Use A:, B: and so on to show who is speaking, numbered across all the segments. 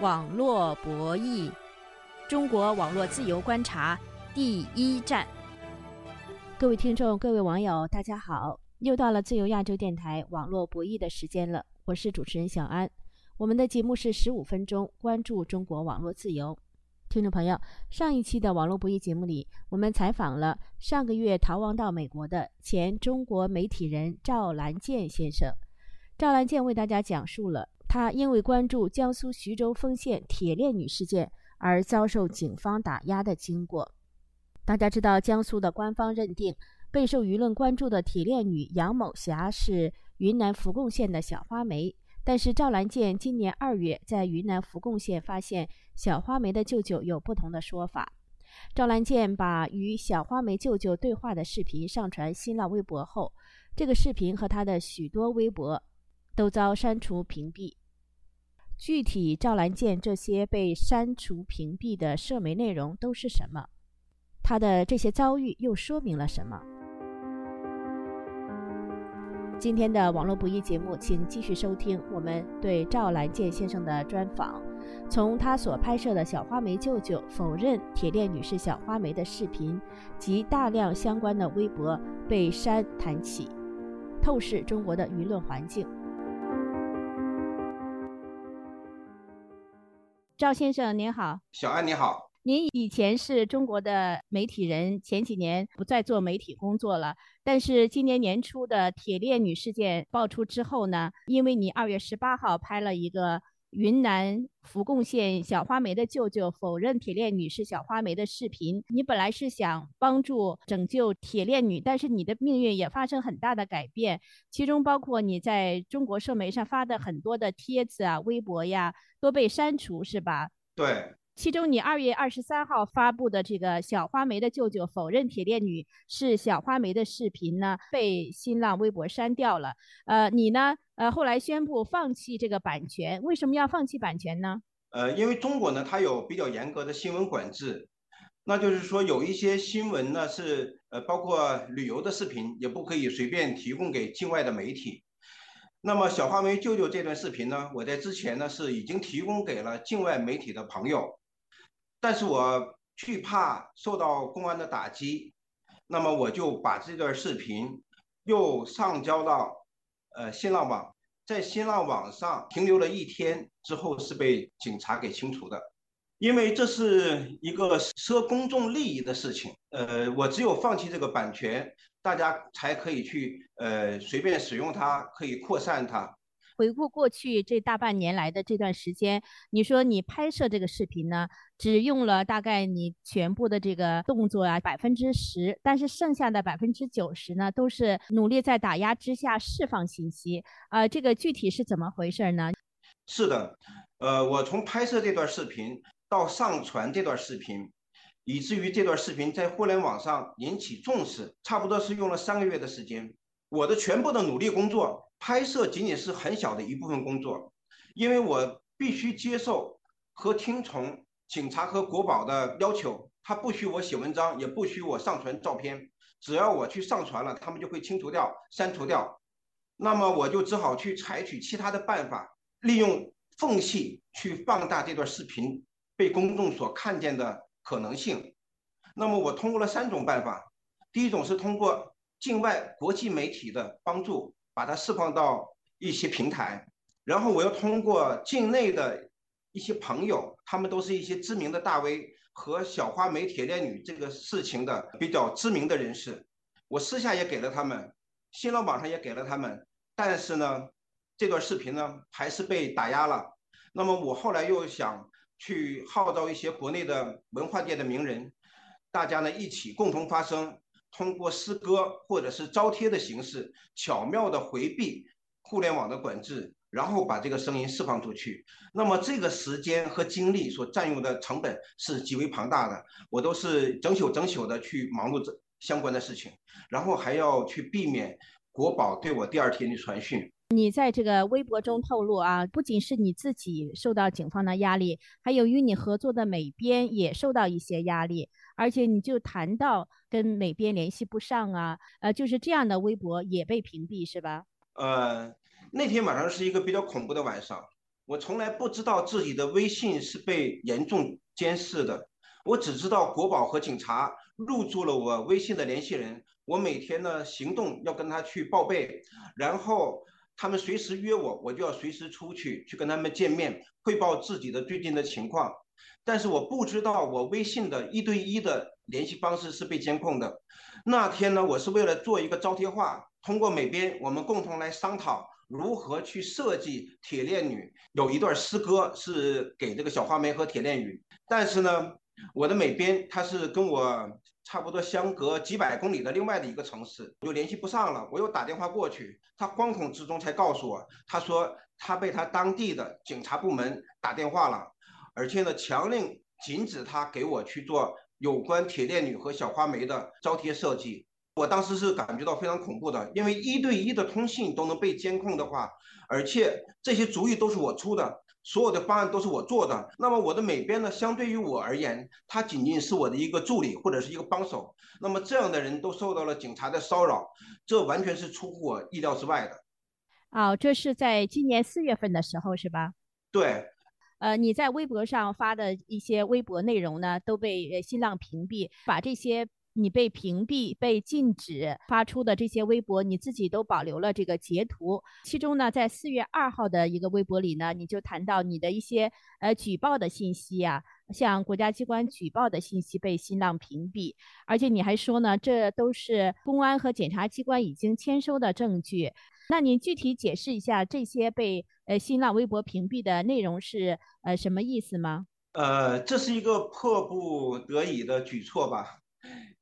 A: 网络博弈，中国网络自由观察第一站。各位听众、各位网友，大家好！又到了自由亚洲电台网络博弈的时间了，我是主持人小安。我们的节目是十五分钟，关注中国网络自由。听众朋友，上一期的网络博弈节目里，我们采访了上个月逃亡到美国的前中国媒体人赵兰健先生。赵兰健为大家讲述了他因为关注江苏徐州丰县铁链女事件而遭受警方打压的经过。大家知道，江苏的官方认定备受舆论关注的铁链女杨某霞是云南福贡县的小花梅。但是赵兰健今年二月在云南福贡县发现小花梅的舅舅有不同的说法。赵兰健把与小花梅舅舅对话的视频上传新浪微博后，这个视频和他的许多微博。都遭删除屏蔽。具体赵兰健这些被删除屏蔽的社媒内容都是什么？他的这些遭遇又说明了什么？今天的网络不易节目，请继续收听我们对赵兰健先生的专访，从他所拍摄的小花梅舅舅否认铁链女士小花梅的视频及大量相关的微博被删谈起，透视中国的舆论环境。赵先生您好，
B: 小安你好，
A: 您以前是中国的媒体人，前几年不再做媒体工作了。但是今年年初的铁链女事件爆出之后呢，因为你二月十八号拍了一个云南福贡县小花梅的舅舅否认铁链女是小花梅的视频，你本来是想帮助拯救铁链女，但是你的命运也发生很大的改变，其中包括你在中国社媒上发的很多的帖子啊、微博呀。都被删除是吧？
B: 对。
A: 其中你二月二十三号发布的这个小花梅的舅舅否认铁链女是小花梅的视频呢，被新浪微博删掉了。呃，你呢？呃，后来宣布放弃这个版权，为什么要放弃版权呢？
B: 呃，因为中国呢，它有比较严格的新闻管制，那就是说有一些新闻呢是呃，包括旅游的视频，也不可以随便提供给境外的媒体。那么小花梅舅舅这段视频呢，我在之前呢是已经提供给了境外媒体的朋友，但是我惧怕受到公安的打击，那么我就把这段视频又上交到呃新浪网，在新浪网上停留了一天之后是被警察给清除的，因为这是一个涉公众利益的事情，呃，我只有放弃这个版权。大家才可以去呃随便使用它，可以扩散它。
A: 回顾过去这大半年来的这段时间，你说你拍摄这个视频呢，只用了大概你全部的这个动作啊百分之十，但是剩下的百分之九十呢，都是努力在打压之下释放信息。啊，这个具体是怎么回事呢？
B: 是的，呃，我从拍摄这段视频到上传这段视频。以至于这段视频在互联网上引起重视，差不多是用了三个月的时间。我的全部的努力工作，拍摄仅仅是很小的一部分工作，因为我必须接受和听从警察和国宝的要求，他不许我写文章，也不许我上传照片。只要我去上传了，他们就会清除掉、删除掉。那么我就只好去采取其他的办法，利用缝隙去放大这段视频被公众所看见的。可能性，那么我通过了三种办法。第一种是通过境外国际媒体的帮助，把它释放到一些平台，然后我又通过境内的一些朋友，他们都是一些知名的大 V 和小花梅铁链女这个事情的比较知名的人士，我私下也给了他们，新浪网上也给了他们，但是呢，这段视频呢还是被打压了。那么我后来又想。去号召一些国内的文化界的名人，大家呢一起共同发声，通过诗歌或者是招贴的形式，巧妙的回避互联网的管制，然后把这个声音释放出去。那么这个时间和精力所占用的成本是极为庞大的，我都是整宿整宿的去忙碌这相关的事情，然后还要去避免国宝对我第二天的传讯。
A: 你在这个微博中透露啊，不仅是你自己受到警方的压力，还有与你合作的美编也受到一些压力，而且你就谈到跟美编联系不上啊，呃，就是这样的微博也被屏蔽是吧？
B: 呃，那天晚上是一个比较恐怖的晚上，我从来不知道自己的微信是被严重监视的，我只知道国宝和警察入住了我微信的联系人，我每天呢行动要跟他去报备，然后他们随时约我，我就要随时出去去跟他们见面，汇报自己的最近的情况。但是我不知道我微信的一对一的联系方式是被监控的。那天呢，我是为了做一个招贴画，通过美编，我们共同来商讨如何去设计铁链女。有一段诗歌是给这个小花梅和铁链女，但是呢，我的美编他是跟我差不多相隔几百公里的另外的一个城市，我就联系不上了。我又打电话过去，他惶恐之中才告诉我，他说他被他当地的警察部门打电话了。而且呢，强令禁止他给我去做有关铁链女和小花梅的招贴设计。我当时是感觉到非常恐怖的，因为一对一的通信都能被监控的话，而且这些主意都是我出的，所有的方案都是我做的。那么我的美编呢，相对于我而言，他仅仅是我的一个助理或者是一个帮手。那么这样的人都受到了警察的骚扰，这完全是出乎我意料之外的。
A: 哦，这是在今年四月份的时候，是吧？
B: 对。
A: 呃，你在微博上发的一些微博内容呢，都被呃新浪屏蔽。把这些你被屏蔽、被禁止发出的这些微博，你自己都保留了这个截图。其中呢，在四月二号的一个微博里呢，你就谈到你的一些呃举报的信息啊，向国家机关举报的信息被新浪屏蔽，而且你还说呢，这都是公安和检察机关已经签收的证据。那你具体解释一下这些被呃新浪微博屏蔽的内容是呃什么意思吗？
B: 呃，这是一个迫不得已的举措吧，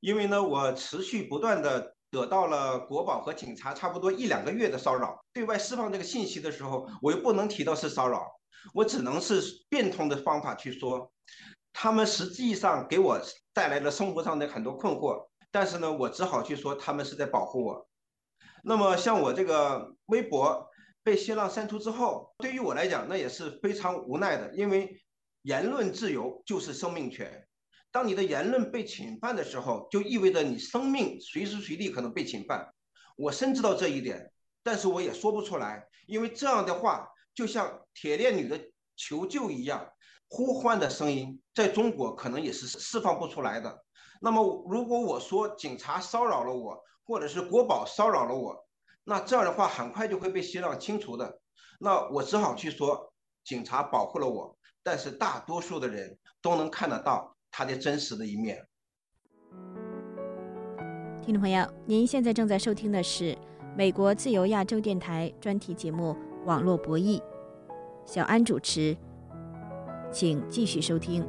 B: 因为呢，我持续不断的得到了国宝和警察差不多一两个月的骚扰，对外释放这个信息的时候，我又不能提到是骚扰，我只能是变通的方法去说，他们实际上给我带来了生活上的很多困惑，但是呢，我只好去说他们是在保护我。那么像我这个微博被新浪删除之后，对于我来讲，那也是非常无奈的，因为言论自由就是生命权。当你的言论被侵犯的时候，就意味着你生命随时随地可能被侵犯。我深知道这一点，但是我也说不出来，因为这样的话就像铁链女的求救一样，呼唤的声音在中国可能也是释放不出来的。那么如果我说警察骚扰了我，或者是国宝骚扰了我，那这样的话很快就会被新浪清除的。那我只好去说，警察保护了我，但是大多数的人都能看得到他的真实的一面。
A: 听众朋友，您现在正在收听的是美国自由亚洲电台专题节目《网络博弈》，小安主持，请继续收听。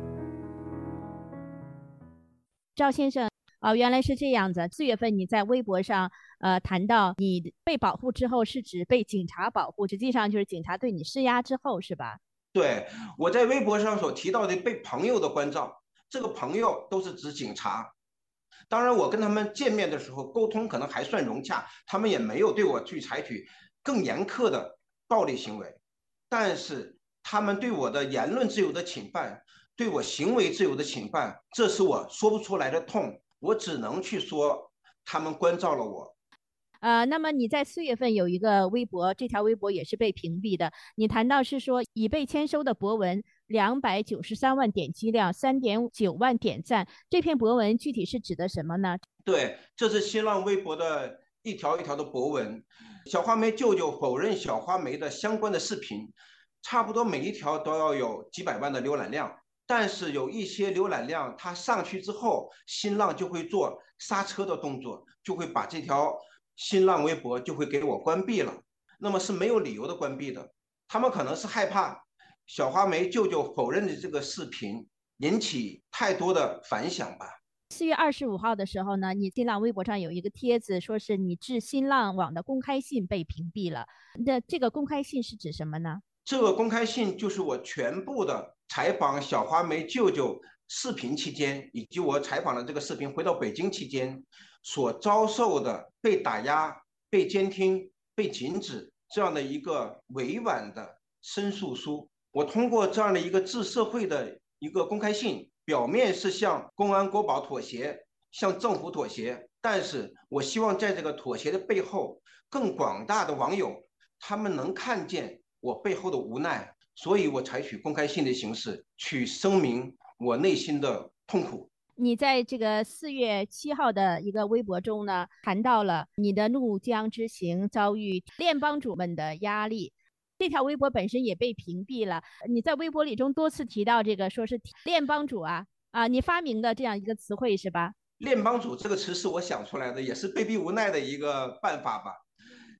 A: 赵先生。哦，原来是这样子。四月份你在微博上，呃，谈到你被保护之后，是指被警察保护，实际上就是警察对你施压之后，是吧？
B: 对，我在微博上所提到的被朋友的关照，这个朋友都是指警察。当然，我跟他们见面的时候沟通可能还算融洽，他们也没有对我去采取更严苛的暴力行为，但是他们对我的言论自由的侵犯，对我行为自由的侵犯，这是我说不出来的痛。我只能去说，他们关照了我。
A: 呃，那么你在四月份有一个微博，这条微博也是被屏蔽的。你谈到是说已被签收的博文两百九十三万点击量，三点九万点赞。这篇博文具体是指的什么呢？
B: 对，这是新浪微博的一条一条的博文。小花梅舅舅否认小花梅的相关的视频，差不多每一条都要有几百万的浏览量。但是有一些浏览量，它上去之后，新浪就会做刹车的动作，就会把这条新浪微博就会给我关闭了。那么是没有理由的关闭的，他们可能是害怕小花梅舅舅否认的这个视频引起太多的反响吧。
A: 四月二十五号的时候呢，你新浪微博上有一个帖子，说是你致新浪网的公开信被屏蔽了。那这个公开信是指什么呢？
B: 这个公开信就是我全部的。采访小花梅舅舅视频期间，以及我采访的这个视频回到北京期间所遭受的被打压、被监听、被禁止这样的一个委婉的申诉书，我通过这样的一个致社会的一个公开信，表面是向公安国保妥协，向政府妥协，但是我希望在这个妥协的背后，更广大的网友他们能看见我背后的无奈。所以我采取公开信的形式去声明我内心的痛苦。
A: 你在这个四月七号的一个微博中呢，谈到了你的怒江之行遭遇练帮主们的压力，这条微博本身也被屏蔽了。你在微博里中多次提到这个，说是练帮主啊啊，你发明的这样一个词汇是吧？
B: 练帮主这个词是我想出来的，也是被逼无奈的一个办法吧。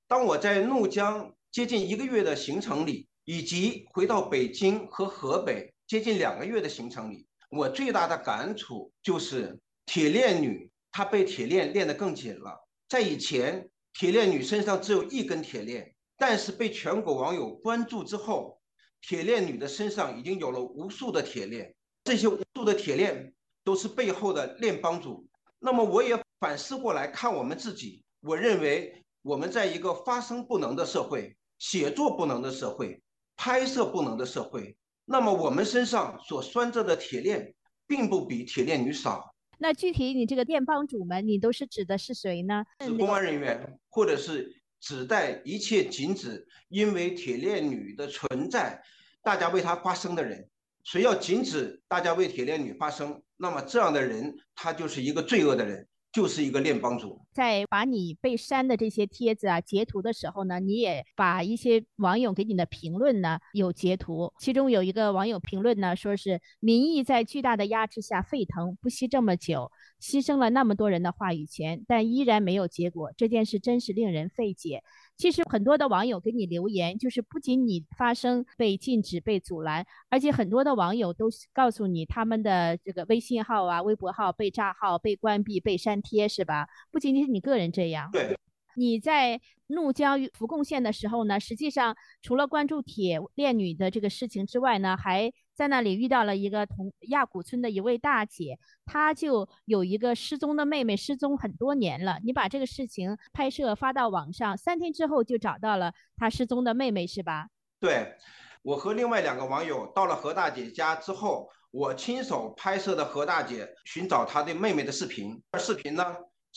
B: 当我在怒江接近一个月的行程里，以及回到北京和河北接近两个月的行程里。我最大的感触就是铁链女，她被铁链链得更紧了。在以前，铁链女身上只有一根铁链，但是被全国网友关注之后，铁链女的身上已经有了无数的铁链。这些无数的铁链都是背后的链帮主。那么，我也反思过来看我们自己，我认为我们在一个发声不能的社会、写作不能的社会、拍摄不能的社会。那么我们身上所拴着的铁链，并不比铁链女少。
A: 那具体你这个店帮主们，你都是指的是谁呢？
B: 是公安人员，或者是指代一切禁止因为铁链女的存在，大家为她发声的人。谁要禁止大家为铁链女发声，那么这样的人，他就是一个罪恶的人。就是一个练帮主，
A: 在把你被删的这些帖子啊截图的时候呢，你也把一些网友给你的评论呢有截图，其中有一个网友评论呢，说是民意在巨大的压制下沸腾，不惜这么久，牺牲了那么多人的话语权，但依然没有结果，这件事真是令人费解。其实很多的网友给你留言，就是不仅你发声被禁止、被阻拦，而且很多的网友都告诉你他们的这个微信号啊、微博号被炸号、被关闭、被删帖，是吧？不仅仅是你个人这样。
B: 对。
A: 你在怒江扶贡县的时候呢，实际上除了关注铁链女的这个事情之外呢，还在那里遇到了一个同亚古村的一位大姐，她就有一个失踪的妹妹，失踪很多年了。你把这个事情拍摄发到网上，三天之后就找到了她失踪的妹妹，是吧？
B: 对，我和另外两个网友到了何大姐家之后，我亲手拍摄的何大姐寻找她的妹妹的视频。而视频呢？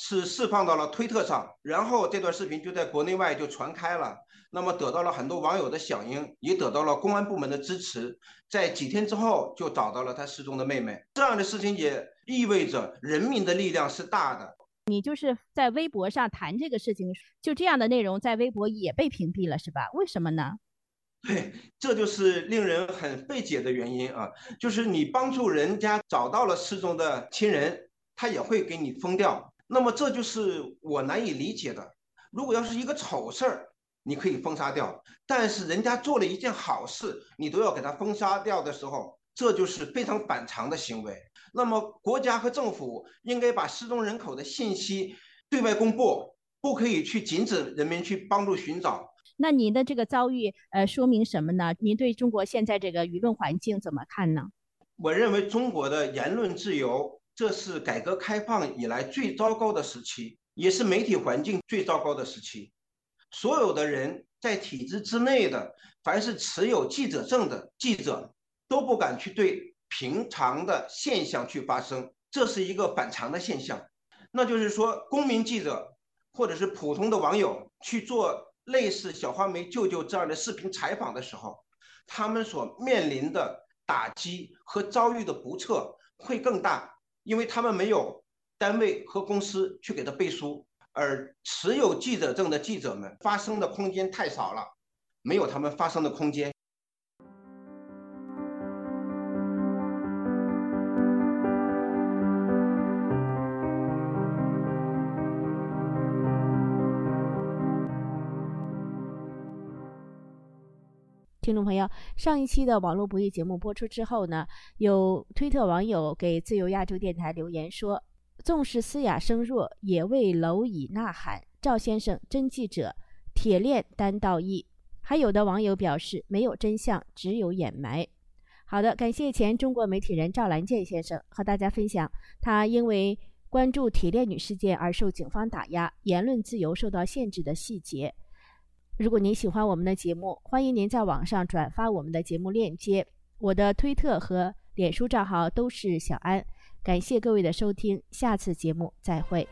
B: 是释放到了推特上，然后这段视频就在国内外就传开了，那么得到了很多网友的响应，也得到了公安部门的支持，在几天之后就找到了他失踪的妹妹。这样的事情也意味着人民的力量是大的。
A: 你就是在微博上谈这个事情，就这样的内容在微博也被屏蔽了，是吧？为什么呢？
B: 对，这就是令人很费解的原因啊，就是你帮助人家找到了失踪的亲人，他也会给你封掉。那么这就是我难以理解的。如果要是一个丑事儿，你可以封杀掉；但是人家做了一件好事，你都要给他封杀掉的时候，这就是非常反常的行为。那么国家和政府应该把失踪人口的信息对外公布，不可以去禁止人民去帮助寻找。
A: 那您的这个遭遇，呃，说明什么呢？您对中国现在这个舆论环境怎么看呢？
B: 我认为中国的言论自由。这是改革开放以来最糟糕的时期，也是媒体环境最糟糕的时期。所有的人在体制之内的，凡是持有记者证的记者，都不敢去对平常的现象去发声，这是一个反常的现象。那就是说，公民记者或者是普通的网友去做类似小花梅舅舅这样的视频采访的时候，他们所面临的打击和遭遇的不测会更大。因为他们没有单位和公司去给他背书，而持有记者证的记者们发声的空间太少了，没有他们发声的空间。
A: 听众朋友，上一期的网络不易节目播出之后呢，有推特网友给自由亚洲电台留言说：“纵使嘶哑声弱，也为蝼蚁呐喊。”赵先生真记者，铁链单道义。还有的网友表示，没有真相，只有掩埋。好的，感谢前中国媒体人赵兰健先生和大家分享他因为关注铁链女事件而受警方打压，言论自由受到限制的细节。如果您喜欢我们的节目，欢迎您在网上转发我们的节目链接。我的推特和脸书账号都是小安。感谢各位的收听，下次节目再会。